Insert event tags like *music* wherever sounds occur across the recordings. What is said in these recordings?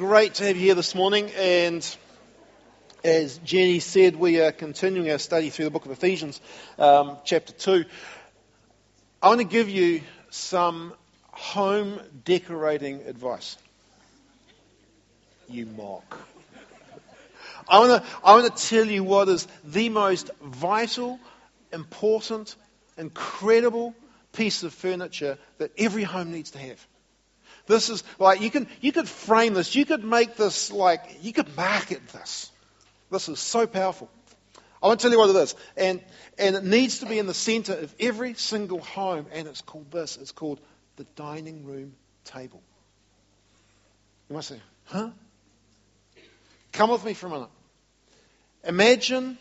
great to have you here this morning. And as Jenny said, we are continuing our study through the book of Ephesians, um, chapter 2. I want to give you some home decorating advice. You mock. I want to, I want to tell you what is the most vital, important, incredible piece of furniture that every home needs to have. This is like you can you could frame this, you could make this like you could market this. This is so powerful. I want to tell you what it is. And and it needs to be in the center of every single home, and it's called this. It's called the dining room table. You might say, huh? Come with me for a minute. Imagine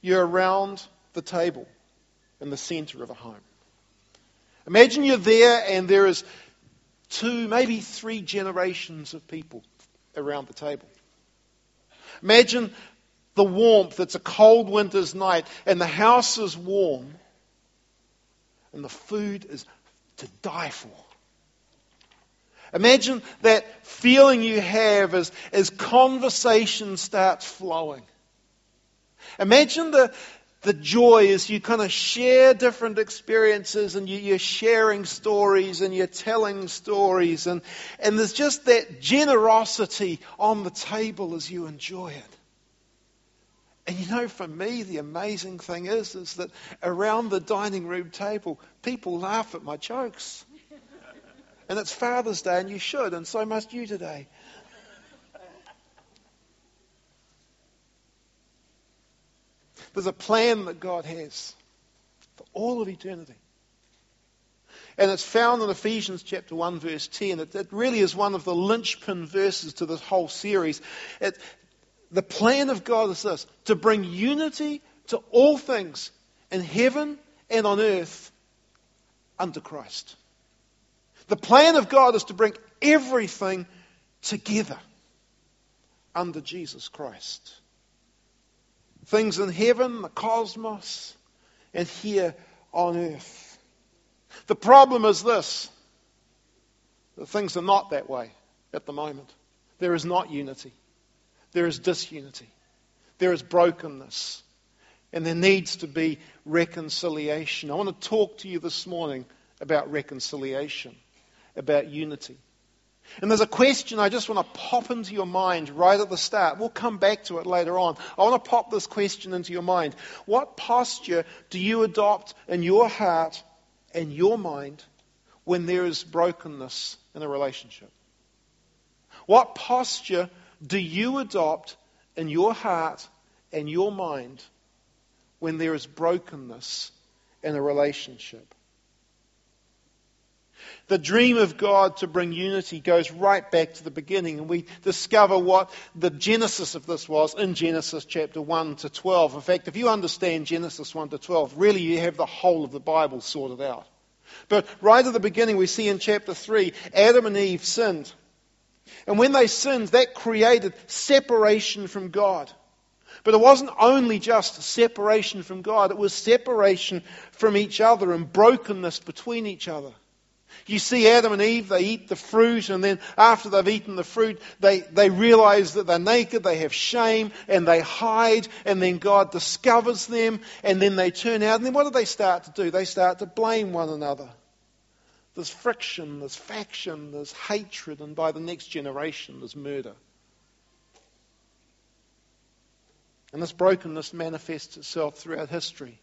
you're around the table in the center of a home. Imagine you're there and there is two, maybe three generations of people around the table. Imagine the warmth. It's a cold winter's night and the house is warm and the food is to die for. Imagine that feeling you have as, as conversation starts flowing. Imagine the, the joy is you kind of share different experiences and you, are sharing stories and you're telling stories and, and there's just that generosity on the table as you enjoy it. And you know, for me, the amazing thing is, is that around the dining room table, people laugh at my jokes. And it's Father's Day and you should, and so must you today. There's a plan that God has for all of eternity. And it's found in Ephesians chapter 1, verse 10. It, it really is one of the linchpin verses to this whole series. It, the plan of God is this to bring unity to all things in heaven and on earth under Christ. The plan of God is to bring everything together under Jesus Christ. Things in heaven, the cosmos, and here on earth. The problem is this that things are not that way at the moment. There is not unity, there is disunity, there is brokenness, and there needs to be reconciliation. I want to talk to you this morning about reconciliation, about unity. And there's a question I just want to pop into your mind right at the start. We'll come back to it later on. I want to pop this question into your mind. What posture do you adopt in your heart and your mind when there is brokenness in a relationship? What posture do you adopt in your heart and your mind when there is brokenness in a relationship? The dream of God to bring unity goes right back to the beginning, and we discover what the genesis of this was in Genesis chapter 1 to 12. In fact, if you understand Genesis 1 to 12, really you have the whole of the Bible sorted out. But right at the beginning, we see in chapter 3, Adam and Eve sinned. And when they sinned, that created separation from God. But it wasn't only just separation from God, it was separation from each other and brokenness between each other. You see Adam and Eve, they eat the fruit, and then after they've eaten the fruit, they, they realize that they're naked, they have shame, and they hide, and then God discovers them, and then they turn out, and then what do they start to do? They start to blame one another. There's friction, there's faction, there's hatred, and by the next generation, there's murder. And this brokenness manifests itself throughout history.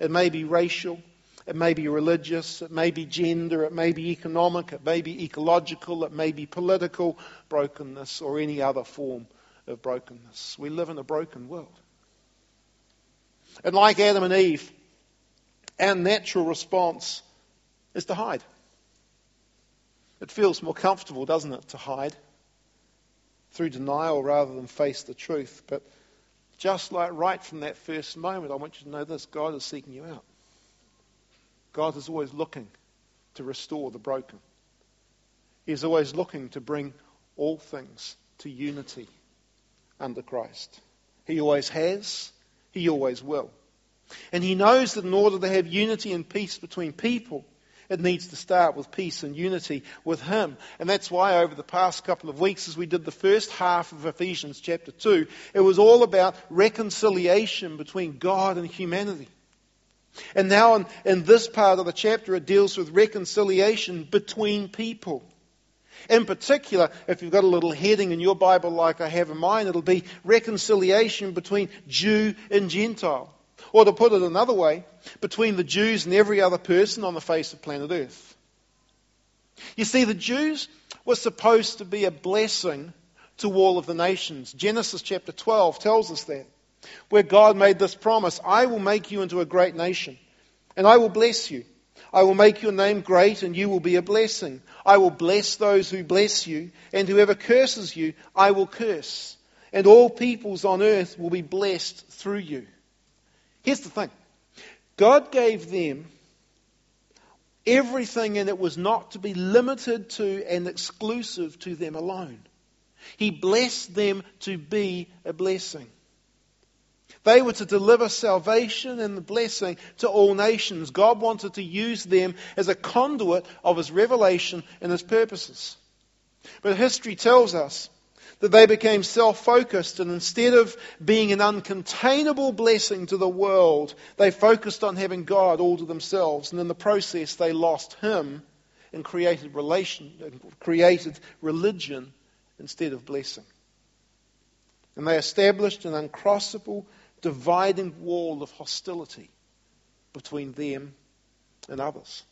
It may be racial, it may be religious, it may be gender, it may be economic, it may be ecological, it may be political brokenness or any other form of brokenness. We live in a broken world. And like Adam and Eve, our natural response is to hide. It feels more comfortable, doesn't it, to hide through denial rather than face the truth. But just like right from that first moment, I want you to know this God is seeking you out. God is always looking to restore the broken. He is always looking to bring all things to unity under Christ. He always has, He always will. And He knows that in order to have unity and peace between people, It needs to start with peace and unity with Him. And that's why over the past couple of weeks, as we did the first half of Ephesians chapter 2, it was all about reconciliation between God and humanity. And now in, in this part of the chapter, it deals with reconciliation between people. In particular, if you've got a little heading in your Bible like I have in mine, it'll be reconciliation between Jew and Gentile. Or to put it another way, between the Jews and every other person on the face of planet Earth. You see, the Jews were supposed to be a blessing to all of the nations. Genesis chapter 12 tells us that, where God made this promise I will make you into a great nation, and I will bless you. I will make your name great, and you will be a blessing. I will bless those who bless you, and whoever curses you, I will curse. And all peoples on earth will be blessed through you. Here's the thing God gave them everything, and it was not to be limited to and exclusive to them alone. He blessed them to be a blessing. They were to deliver salvation and the blessing to all nations. God wanted to use them as a conduit of His revelation and His purposes. But history tells us that they became self focused and instead of being an uncontainable blessing to the world, they focused on having God all to themselves. And in the process, they lost Him and created, relation, created religion instead of blessing. And they established an uncrossable dividing wall of hostility between them and others.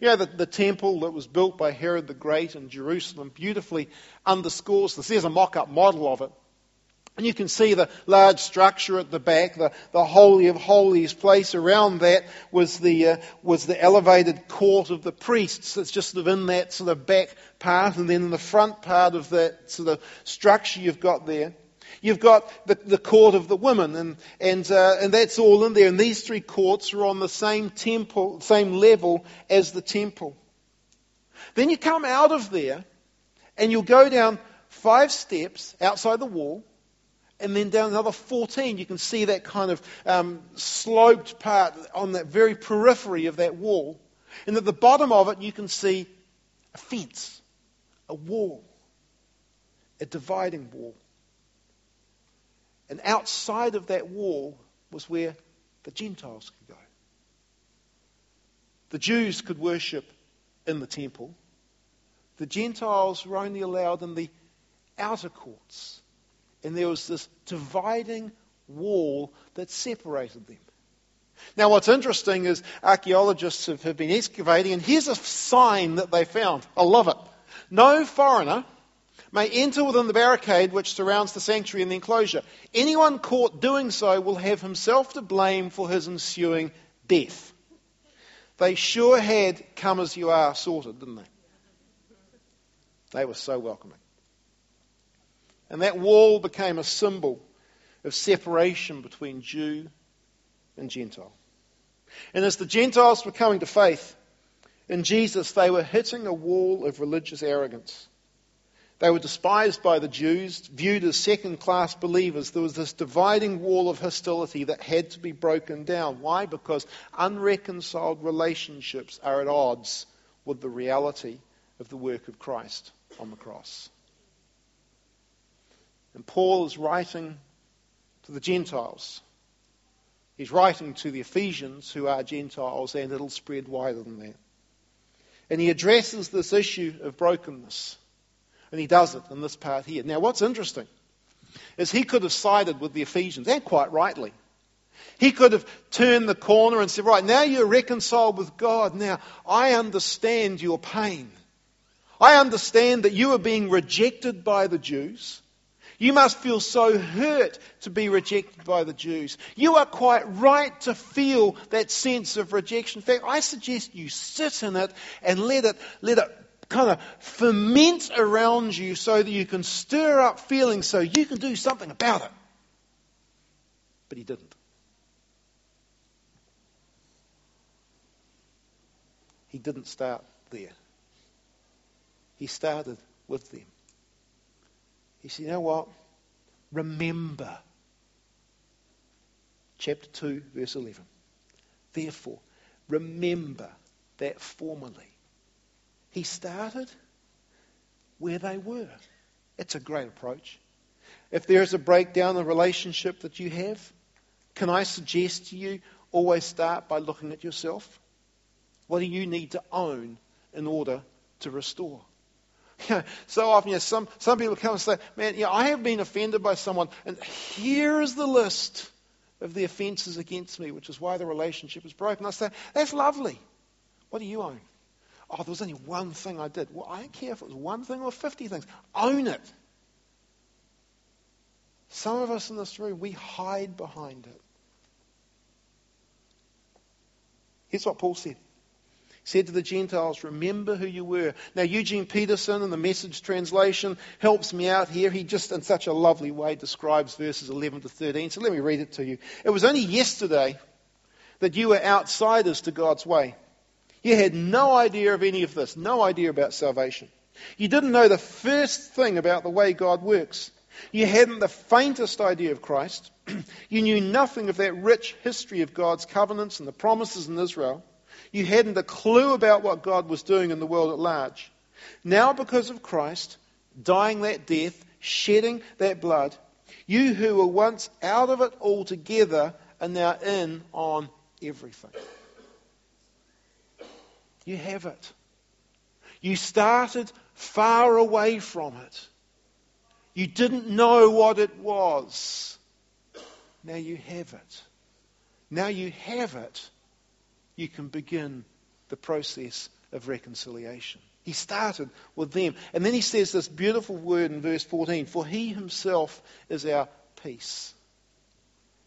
Know, the, the temple that was built by Herod the Great in Jerusalem beautifully underscores this. There's a mock up model of it. And you can see the large structure at the back, the, the Holy of Holies place. Around that was the, uh, was the elevated court of the priests. It's just sort of in that sort of back part. And then in the front part of that sort of structure you've got there, You've got the, the court of the women, and, and, uh, and that's all in there. And these three courts are on the same temple, same level as the temple. Then you come out of there, and you'll go down five steps outside the wall, and then down another 14. You can see that kind of um, sloped part on that very periphery of that wall. And at the bottom of it, you can see a fence, a wall, a dividing wall. And outside of that wall was where the Gentiles could go. The Jews could worship in the temple. The Gentiles were only allowed in the outer courts. And there was this dividing wall that separated them. Now, what's interesting is archaeologists have, been excavating, and here's a sign that they found. I love it. No foreigner may enter within the barricade which surrounds the sanctuary and the enclosure. Anyone caught doing so will have himself to blame for his ensuing death. They sure had come as you are sorted, didn't they? They were so welcoming. And that wall became a symbol of separation between Jew and Gentile. And as the Gentiles were coming to faith in Jesus, they were hitting a wall of religious arrogance. They were despised by the Jews, viewed as second class believers. There was this dividing wall of hostility that had to be broken down. Why? Because unreconciled relationships are at odds with the reality of the work of Christ on the cross. And Paul is writing to the Gentiles. He's writing to the Ephesians, who are Gentiles, and it'll spread wider than that. And he addresses this issue of brokenness. And he does it in this part here. Now, what's interesting is he could have sided with the Ephesians, and quite rightly. He could have turned the corner and said, Right, now you're reconciled with God. Now, I understand your pain. I understand that you are being rejected by the Jews. You must feel so hurt to be rejected by the Jews. You are quite right to feel that sense of rejection. In fact, I suggest you sit in it and let it, let it kind of ferment around you so that you can stir up feelings so you can do something about it. But he didn't. He didn't start there. He started with them. He said, You know what? Remember. Chapter 2, verse 11. Therefore, remember that formerly. He started where they were. It's a great approach. If there's a breakdown in a relationship that you have, can I suggest to you always start by looking at yourself? What do you need to own in order to restore? *laughs* You know, so often, you know, some, some people come and say, Man, you know, I have been offended by someone, and here is the list of the offenses against me, which is why the relationship is broken. I say, That's lovely. What do you own? Oh, there was only one thing I did. Well, I don't care if it was one thing or 50 things. Own it. Some of us in this room, we hide behind it. Here's what Paul said. He said to the Gentiles, remember who you were. Now, Eugene Peterson in the message translation helps me out here. He just, in such a lovely way, describes verses 11 to 13. So let me read it to you. It was only yesterday that you were outsiders to God's way. You had no idea of any of this, no idea about salvation. You didn't know the first thing about the way God works. You hadn't the faintest idea of Christ. *clears throat* you knew nothing of that rich history of God's covenants and the promises in Israel. You hadn't a clue about what God was doing in the world at large. Now, because of Christ, dying that death, shedding that blood, you who were once out of it altogether are now in on everything. You have it. You started far away from it. You didn't know what it was. Now you have it. Now you have it. You can begin the process of reconciliation. He started with them. And then he says this beautiful word in verse 14 For he himself is our peace.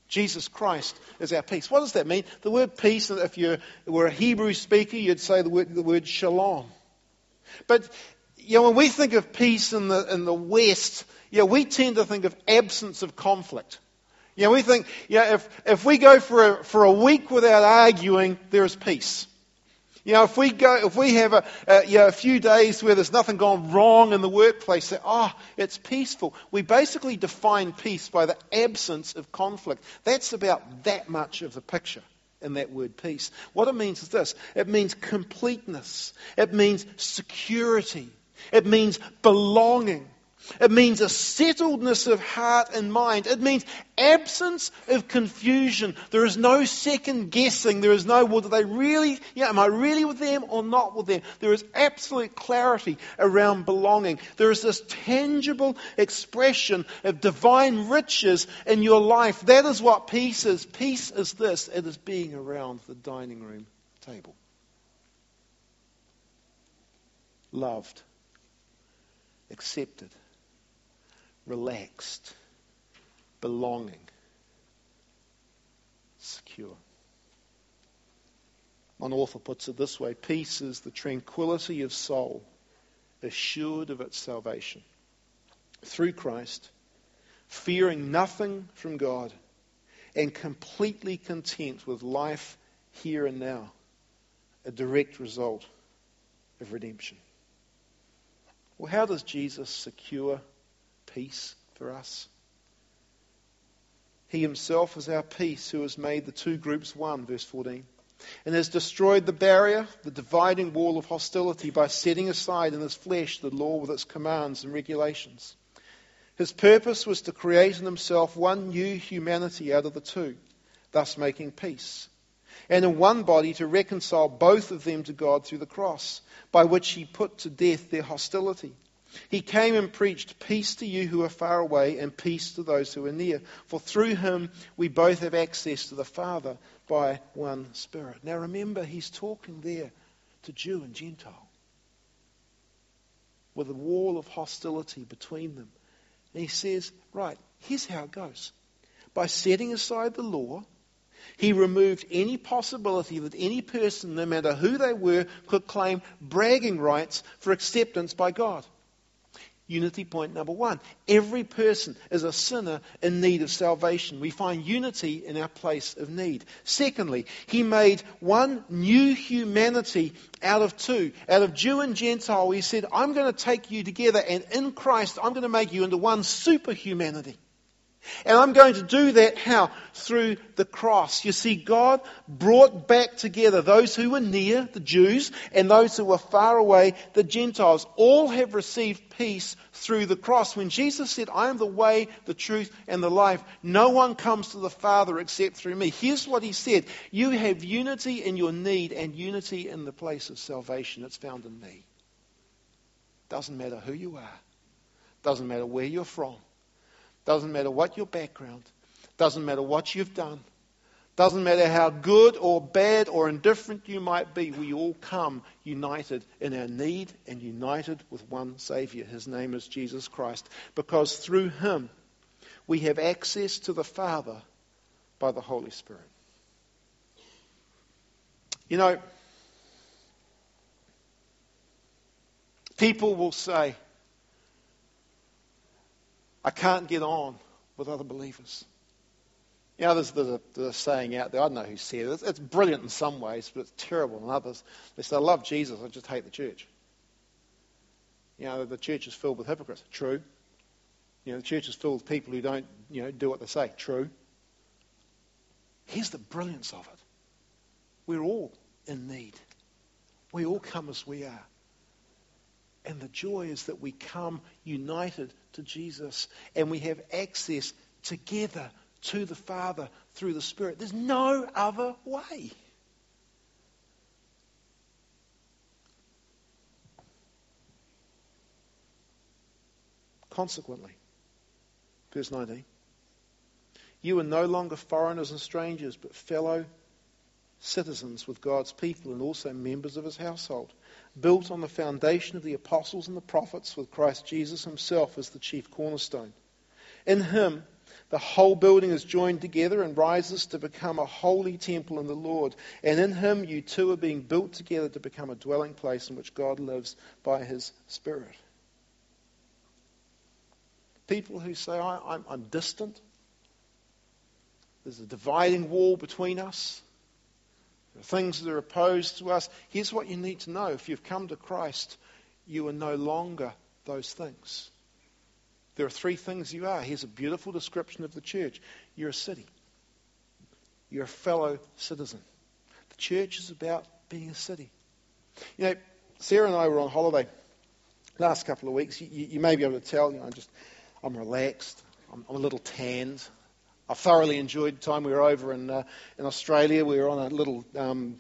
Jesus Christ is our peace. What does that mean? The word peace, if you were a Hebrew speaker, you'd say the word, the word shalom. But you know, when we think of peace in the, in the West, you know, we tend to think of absence of conflict. You know, we think, you know, if, if we go for a, for a week without arguing, there is peace. You know, if we go, if we have a, you know, a few days where there's nothing gone wrong in the workplace, say, oh, it's peaceful. We basically define peace by the absence of conflict. That's about that much of the picture in that word peace. What it means is this. It means completeness. It means security. It means belonging. It means a settledness of heart and mind. It means absence of confusion. There is no second guessing. There is no, well, do they really, yeah, am I really with them or not with them? There is absolute clarity around belonging. There is this tangible expression of divine riches in your life. That is what peace is. Peace is this. It is being around the dining room table. Loved. Accepted relaxed, belonging, secure. One author puts it this way peace is the tranquility of soul, assured of its salvation. Through Christ, fearing nothing from God, and completely content with life here and now, a direct result of redemption. Well, how does Jesus secure peace for us. He himself is our peace who has made the two groups one, verse 14, and has destroyed the barrier, the dividing wall of hostility by setting aside in his flesh the law with its commands and regulations. His purpose was to create in himself one new humanity out of the two, thus making peace. And in one body to reconcile both of them to God through the cross, by which he put to death their hostility. He came and preached peace to you who are far away and peace to those who are near. For through him we both have access to the Father by one Spirit. Now remember, he's talking there to Jew and Gentile with a wall of hostility between them. And he says, right, here's how it goes. By setting aside the law, he removed any possibility that any person, no matter who they were, could claim bragging rights for acceptance by God. Unity point number one. Every person is a sinner in need of salvation. We find unity in our place of need. Secondly, he made one new humanity out of two. Out of Jew and Gentile, he said, I'm going to take you together and in Christ, I'm going to make you into one super humanity. And I'm going to do that how? Through the cross. You see, God brought back together those who were near, the Jews, and those who were far away, the Gentiles. All have received peace through the cross. When Jesus said, I am the way, the truth, and the life, no one comes to the Father except through me. Here's what he said You have unity in your need and unity in the place of salvation. It's found in me. Doesn't matter who you are, doesn't matter where you're from. Doesn't matter what your background. Doesn't matter what you've done. Doesn't matter how good or bad or indifferent you might be, we all come united in our need and united with one Saviour. His name is Jesus Christ. Because through Him we have access to the Father by the Holy Spirit. You know, people will say, I can't get on with other believers. You know, there's, there's, a, there's a saying out there, I don't know who said it. It's, it's brilliant in some ways, but it's terrible in others. They say, I love Jesus, I just hate the church. You know, the church is filled with hypocrites. True. You know, the church is filled with people who don't, you know, do what they say. True. Here's the brilliance of it. We're all in need. We all come as we are. And the joy is that we come united to Jesus and we have access together to the Father through the Spirit. There's no other way. Consequently, verse 19, you are no longer foreigners and strangers, but fellow citizens with God's people and also members of his household built on the foundation of the apostles and the prophets, with Christ Jesus himself as the chief cornerstone. In him, the whole building is joined together and rises to become a holy temple in the Lord. And in him, you two are being built together to become a dwelling place in which God lives by his Spirit. People who say, I, am distant, there's a dividing wall between us things that are opposed to us. Here's what you need to know. If you've come to Christ, you are no longer those things. There are three things you are. Here's a beautiful description of the church. You're a city. You're a fellow citizen. The church is about being a city. You know, Sarah and I were on holiday last couple of weeks. You, you may be able to tell, you know, I'm just, I'm relaxed. I'm, I'm a little tanned. I thoroughly enjoyed the time we were over in, uh, in Australia. We were on a little um,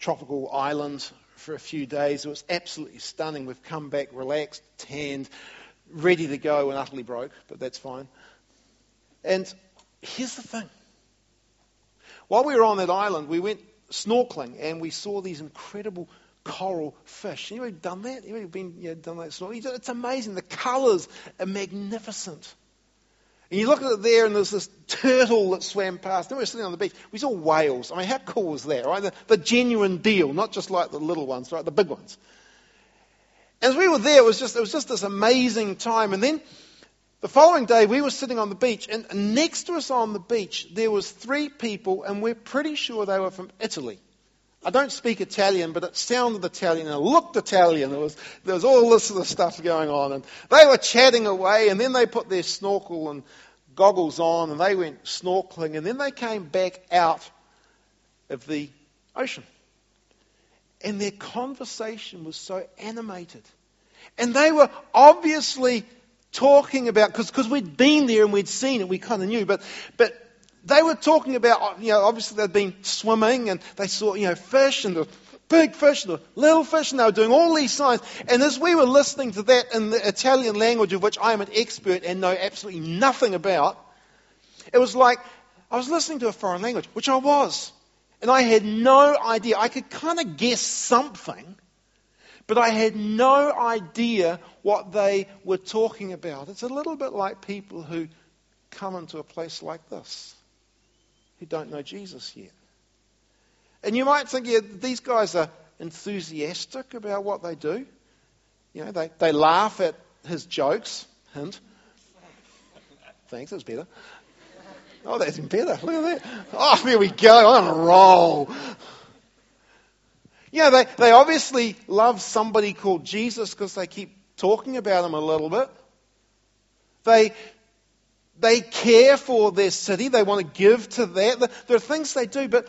tropical island for a few days. It was absolutely stunning. We've come back relaxed, tanned, ready to go, and utterly broke, but that's fine. And here's the thing. While we were on that island, we went snorkeling and we saw these incredible coral fish. Anybody done that? Anybody been you know, done that snorkeling? It's amazing. The colours are magnificent. And you look at it there, and there's this turtle that swam past. And we were sitting on the beach. We saw whales. I mean, how cool was that, right? The, the genuine deal, not just like the little ones, right? The big ones. As we were there, it was just, it was just this amazing time. And then the following day, we were sitting on the beach, and next to us on the beach, there was three people, and we're pretty sure they were from Italy. I don't speak Italian, but it sounded Italian and it looked Italian. There was, there was all this sort of stuff going on. And they were chatting away, and then they put their snorkel and goggles on, and they went snorkeling, and then they came back out of the ocean. And their conversation was so animated. And they were obviously talking about, because we'd been there and we'd seen it, we kind of knew, but, but they were talking about, uh, you know, obviously they'd been swimming and they saw, you know, fish and the big fish and the little fish and they were doing all these signs. And as we were listening to that in the Italian language of which I am an expert and know absolutely nothing about, it was like I was listening to a foreign language, which I was. And I had no idea. I could kind of guess something, but I had no idea what they were talking about. It's a little bit like people who come into a place like this who don't know Jesus yet. And you might think, yeah, these guys are enthusiastic about what they do. You know, they, they laugh at his jokes. Hint. Thanks, that's better. Oh, that's even better. Look at that. Oh, there we go. On a roll. You know, they, they obviously love somebody called Jesus because they keep talking about him a little bit. They they care for their city. They want to give to that. There are things they do, but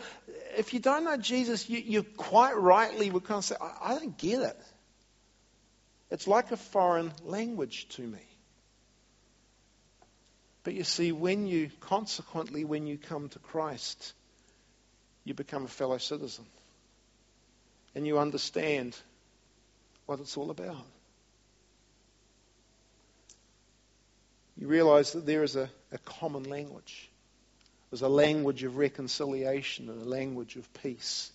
if you don't know Jesus, you, you quite rightly would kind of say, I, I don't get it. It's like a foreign language to me. But you see, when you, consequently, when you come to Christ, you become a fellow citizen. And you understand what it's all about. You realize that there is a, a common language. There's a language of reconciliation and a language of peace.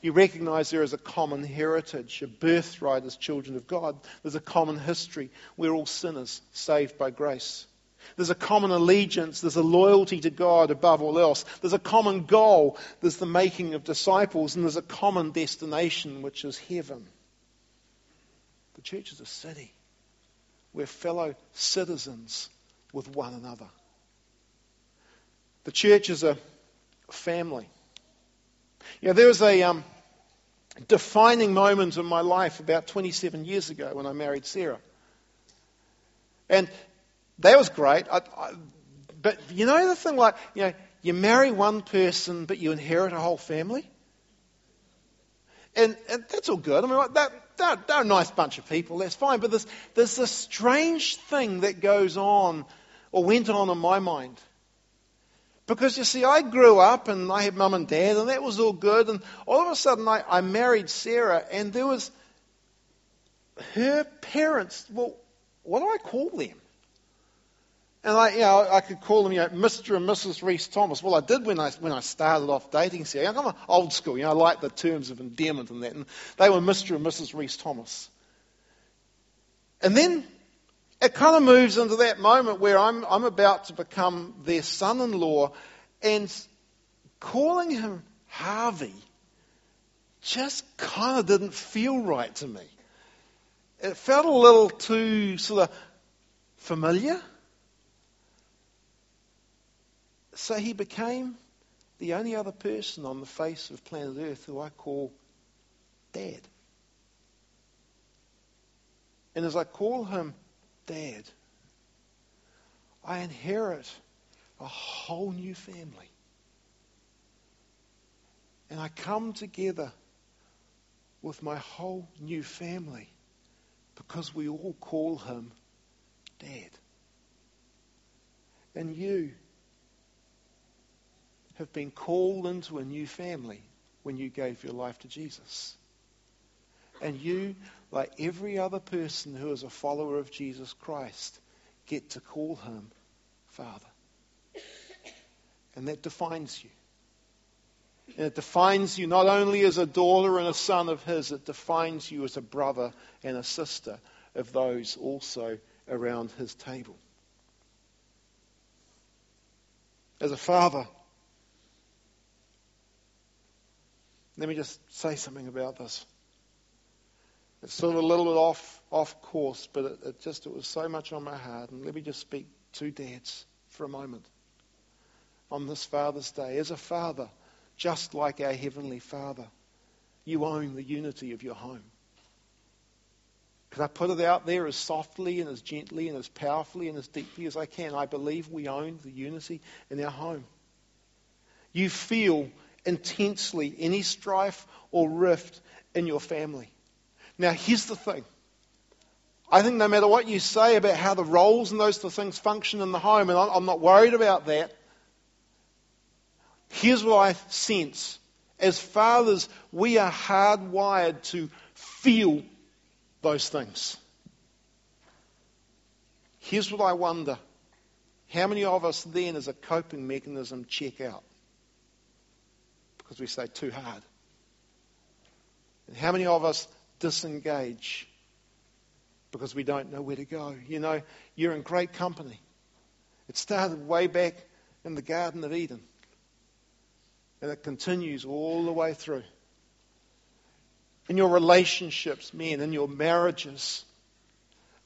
You recognize there is a common heritage, a birthright as children of God. There's a common history. We're all sinners, saved by grace. There's a common allegiance. There's a loyalty to God above all else. There's a common goal. There's the making of disciples. And there's a common destination, which is heaven. The church is a city. We're fellow citizens with one another. The church is a family. You know, there was a um, defining moment in my life about 27 years ago when I married Sarah. And that was great. I, I, but you know the thing, like, you know, you marry one person, but you inherit a whole family? And, and that's all good. I mean, that, they're, they're, a nice bunch of people, that's fine. But there's, there's this strange thing that goes on, or went on in my mind. Because you see, I grew up and I had mum and dad, and that was all good. And all of a sudden, I, I married Sarah, and there was her parents. Well, what do I call them? And I, you know, I could call them, you know, Mr. and Mrs. Reese Thomas. Well, I did when I, when I started off dating Sarah. I'm old school, you know, I like the terms of endearment and that. And they were Mr. and Mrs. Reese Thomas. And then it kind of moves into that moment where I'm, I'm about to become their son in law, and calling him Harvey just kind of didn't feel right to me. It felt a little too sort of familiar. So he became the only other person on the face of planet Earth who I call Dad. And as I call him Dad, I inherit a whole new family. And I come together with my whole new family because we all call him Dad. And you have been called into a new family when you gave your life to Jesus. And you, like every other person who is a follower of Jesus Christ, get to call him Father. And that defines you. And it defines you not only as a daughter and a son of his, it defines you as a brother and a sister of those also around his table. As a father, let me just say something about this. It's sort of a little bit off, off course, but it, it just it was so much on my heart. And let me just speak to dads for a moment on this Father's Day. As a father, just like our Heavenly Father, you own the unity of your home. Can I put it out there as softly and as gently and as powerfully and as deeply as I can? I believe we own the unity in our home. You feel intensely any strife or rift in your family. Now, here's the thing. I think no matter what you say about how the roles and those things function in the home, and I'm not worried about that, here's what I sense. As fathers, we are hardwired to feel those things. Here's what I wonder. How many of us then, as a coping mechanism, check out? Because we say too hard. And how many of us disengage because we don't know where to go. You know, you're in great company. It started way back in the Garden of Eden. And it continues all the way through. In your relationships, men, in your marriages,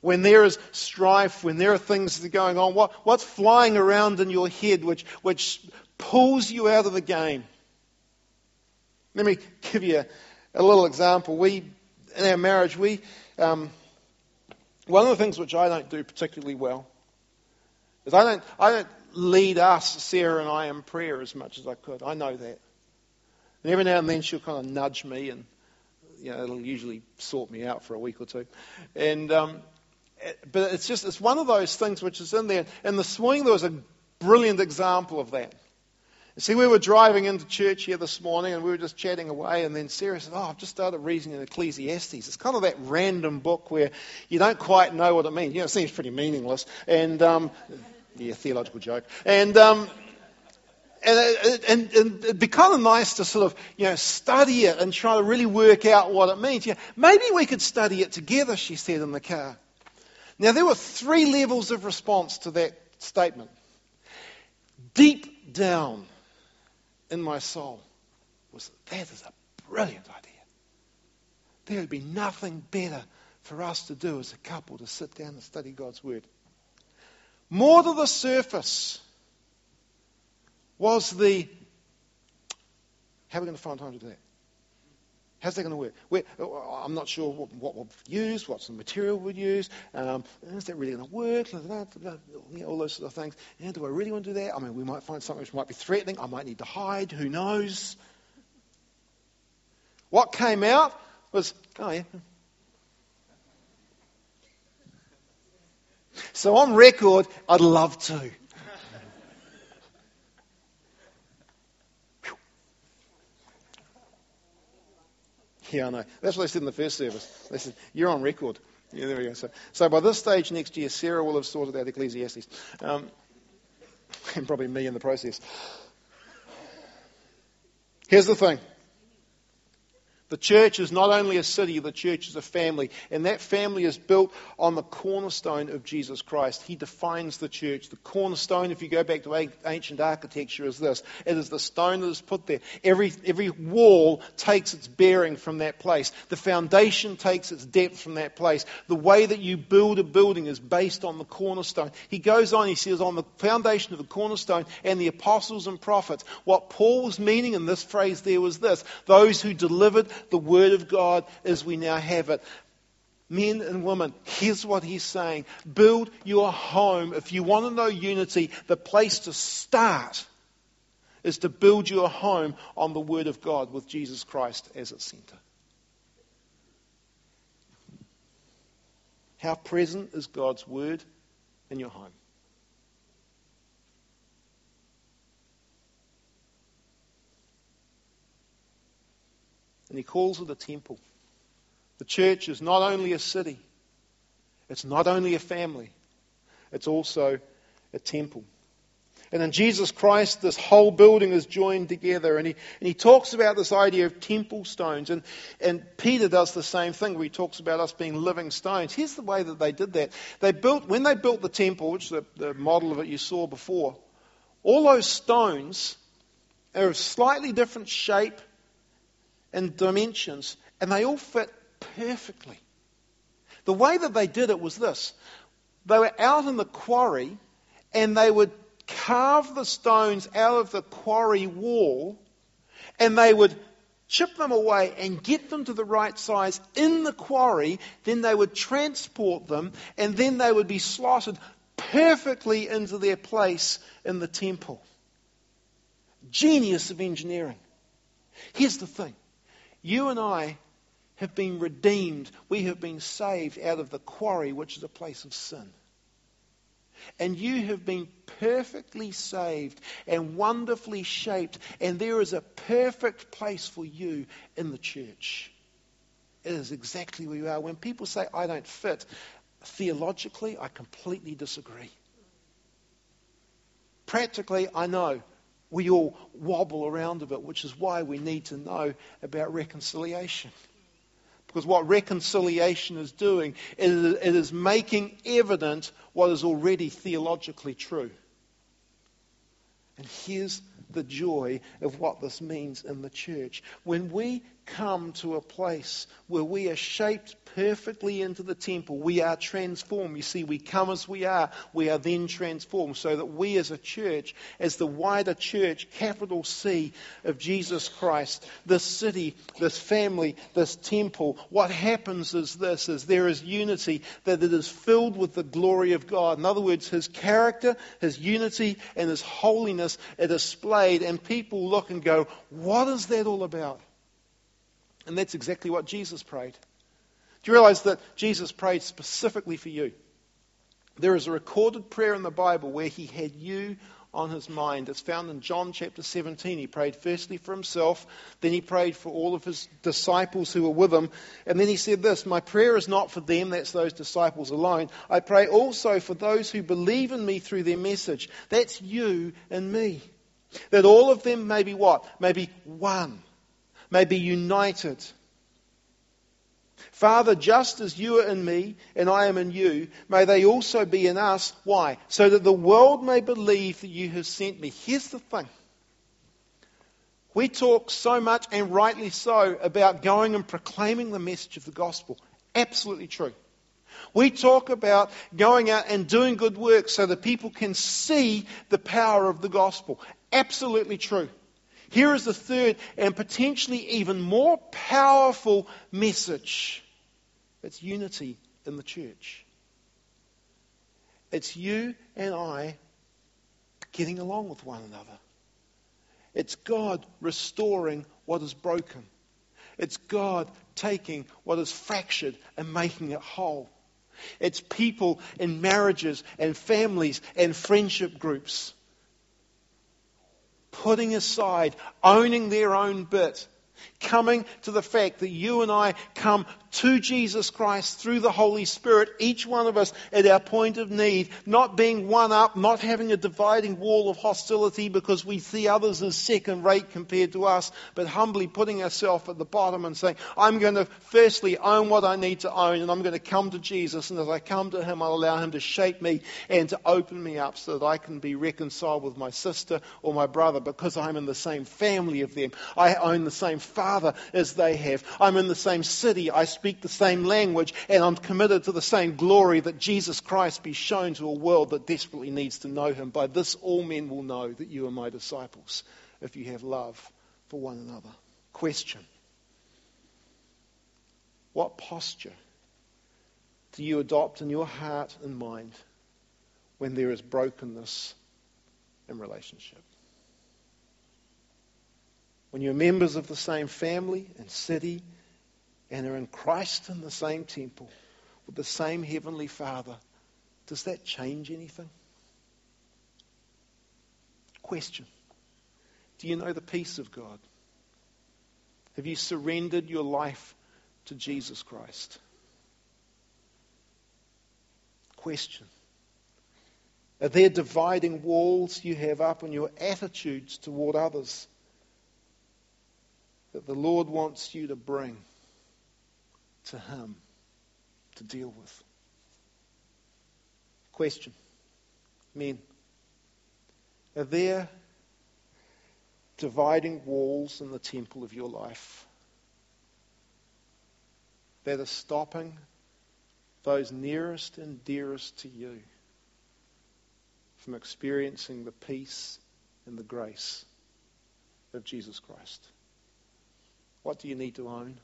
when there is strife, when there are things that are going on, what, what's flying around in your head which, which pulls you out of the game? Let me give you a, a little example. We in our marriage, we, um, one of the things which I don't do particularly well is I don't, I don't lead us, Sarah and I, in prayer as much as I could. I know that. And every now and then she'll kind of nudge me, and you know, it'll usually sort me out for a week or two. And um, but it's just it's one of those things which is in there. And this morning there was a brilliant example of that. See, we were driving into church here this morning and we were just chatting away, and then Sarah said, Oh, I've just started reading in Ecclesiastes. It's kind of that random book where you don't quite know what it means. You know, it seems pretty meaningless. And, um, yeah, theological joke. And, um, and, and, and, it'd be kind of nice to sort of, you know, study it and try to really work out what it means. Yeah, maybe we could study it together, she said in the car. Now, there were three levels of response to that statement. Deep down, in my soul was that is a brilliant idea. There would be nothing better for us to do as a couple to sit down and study God's Word. More to the surface was the how are we going to find time to do that? How's that going to work? Uh, I'm not sure what, what we'll use, what's the material we'll use. Um, is that really going to work? all those sort of things. Yeah, do I really want to do that? I mean, we might find something which might be threatening. I might need to hide. Who knows? What came out was, oh yeah. So on record, I'd love to. Yeah, I know. That's what they said in the first service. They said, You're on record. Yeah, there we go. So, so by this stage next year, Sarah will have sorted out Ecclesiastes. Um, *laughs* and probably me in the process. Here's the thing the church is not only a city, the church is a family. And that family is built on the cornerstone of Jesus Christ. He defines the church. The cornerstone, if you go back to ancient architecture, is this it is the stone that is put there. Every, every wall takes its bearing from that place. The foundation takes its depth from that place. The way that you build a building is based on the cornerstone. He goes on, he says, on the foundation of the cornerstone and the apostles and prophets. What Paul was meaning in this phrase there was this those who delivered the Word of God as we now have it. Men and women, here's what he's saying. Build your home. If you want to know unity, the place to start is to build your home on the Word of God with Jesus Christ as its center. How present is God's Word in your home? And he calls it a temple. The church is not only a city, it's not only a family, it's also a temple. And in Jesus Christ, this whole building is joined together. And he, and he talks about this idea of temple stones. And, and Peter does the same thing where he talks about us being living stones. Here's the way that they did that. They built, when they built the temple, which the, the model of it you saw before, all those stones are of slightly different shape in dimensions, and they all fit perfectly. The way that they did it was this they were out in the quarry, and they would carve the stones out of the quarry wall, and they would chip them away and get them to the right size in the quarry. Then they would transport them, and then they would be slotted perfectly into their place in the temple. Genius of engineering. Here's the thing you and I have been redeemed. We have been saved out of the quarry, which is a place of sin. And you have been perfectly saved and wonderfully shaped, and there is a perfect place for you in the church. It is exactly where you are. When people say, I don't fit, theologically, I completely disagree. Practically, I know we all wobble around a bit, which is why we need to know about reconciliation. Because what reconciliation is doing, is it is making evident what is already theologically true. And here's the joy of what this means in the church. When we come to a place where we are shaped perfectly into the temple, we are transformed. You see, we come as we are, we are then transformed, so that we as a church, as the wider church, capital C of Jesus Christ, this city, this family, this temple, what happens is this, is there is unity, that it is filled with the glory of God. In other words, His character, His unity, and His holiness are displayed, and people look and go, what is that all about? And that's exactly what Jesus prayed. Do you realize that Jesus prayed specifically for you? There is a recorded prayer in the Bible where he had you on his mind. It's found in John chapter 17. He prayed firstly for himself, then he prayed for all of his disciples who were with him, and then he said this My prayer is not for them, that's those disciples alone. I pray also for those who believe in me through their message. That's you and me. That all of them may be what? May be one may be united. Father, just as you are in me and I am in you, may they also be in us. Why? So that the world may believe that you have sent me. Here's the thing. We talk so much, and rightly so, about going and proclaiming the message of the gospel. Absolutely true. We talk about going out and doing good work so that people can see the power of the gospel. Absolutely true. Here is the third and potentially even more powerful message it's unity in the church. It's you and I getting along with one another. It's God restoring what is broken. It's God taking what is fractured and making it whole. It's people in marriages and families and friendship groups putting aside, owning their own bit, coming to the fact that you and I come to Jesus Christ through the Holy Spirit, each one of us at our point of need, not being one up, not having a dividing wall of hostility because we see others as second rate compared to us, but humbly putting ourselves at the bottom and saying, I'm going to firstly own what I need to own and I'm going to come to Jesus and as I come to Him, I'll allow Him to shape me and to open me up so that I can be reconciled with my sister or my brother because I'm in the same family of them. I own the same Father as they have. I'm in the same city. I speak the same language, and I'm committed to the same glory that Jesus Christ be shown to a world that desperately needs to know him. By this, all men will know that you are my disciples if you have love for one another. Question What posture do you adopt in your heart and mind when there is brokenness in relationship? when you're members of the same family and city and are in Christ in the same temple with the same Heavenly Father, does that change anything? Question Do you know the peace of God? Have you surrendered your life to Jesus Christ? Question Are there dividing walls you have up in your attitudes toward others? that the Lord wants you to bring to Him to deal with. Question Men, are there dividing walls in the temple of your life that are stopping those nearest and dearest to you from experiencing the peace and the grace of Jesus Christ? What do you need to own?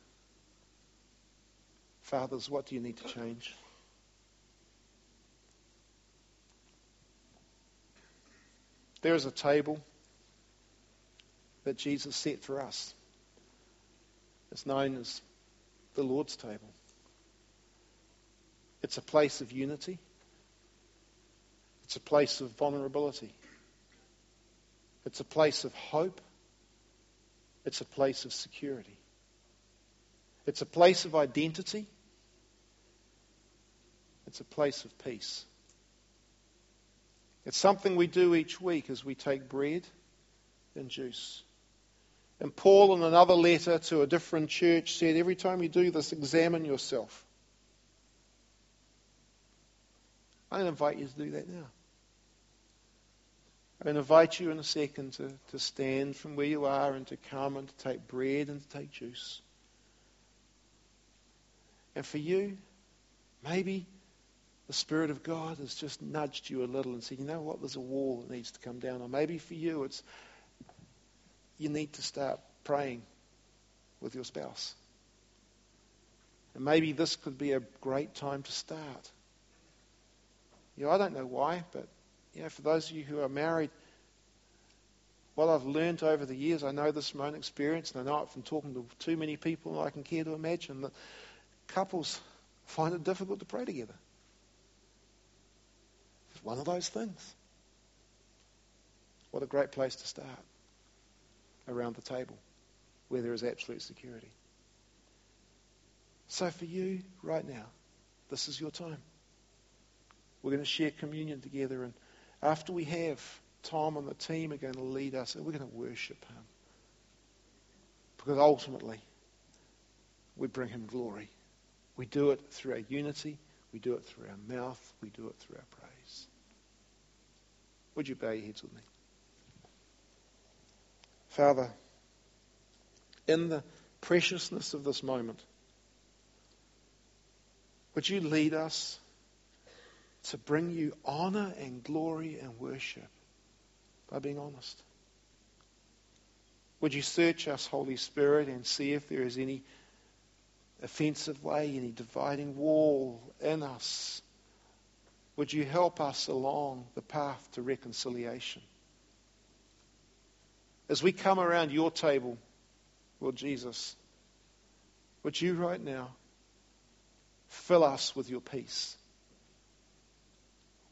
Fathers, what do you need to change? There is a table that Jesus set for us. It's known as the Lord's table. It's a place of unity. It's a place of vulnerability. It's a place of hope. It's a place of security. It's a place of identity. It's a place of peace. It's something we do each week as we take bread and juice. And Paul, in another letter to a different church, said, Every time you do this, examine yourself. I'm going to invite you to do that now. I'm going to invite you in a second to, to stand from where you are and to come and to take bread and to take juice. And for you, maybe the Spirit of God has just nudged you a little and said, you know what, there's a wall that needs to come down. Or maybe for you, it's you need to start praying with your spouse. And maybe this could be a great time to start. You know, I don't know why, but you know, for those of you who are married, what I've learned over the years, I know this from my own experience, and I know it from talking to too many people I can care to imagine, that couples find it difficult to pray together. It's one of those things. What a great place to start around the table where there is absolute security. So for you, right now, this is your time. We're going to share communion together, and after we have, Tom and the team are going to lead us, and we're going to worship Him. Because ultimately, we bring Him glory. We do it through our unity, we do it through our mouth, we do it through our praise. Would you bow your heads with me? Father, in the preciousness of this moment, would you lead us to bring you honor and glory and worship by being honest? Would you search us, Holy Spirit, and see if there is any offensive way, any dividing wall in us? Would you help us along the path to reconciliation? As we come around your table, Lord Jesus, would you right now fill us with your peace?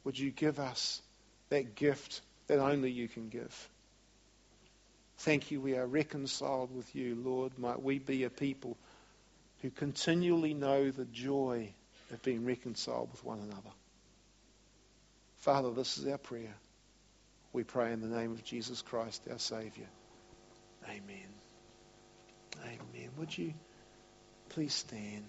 Would you give us that gift that only you can give? Thank you, we are reconciled with you, Lord. Might we be a people who continually know the joy of being reconciled with one another. Father, this is our prayer. We pray in the name of Jesus Christ, our Saviour. Amen. Amen. Would you please stand?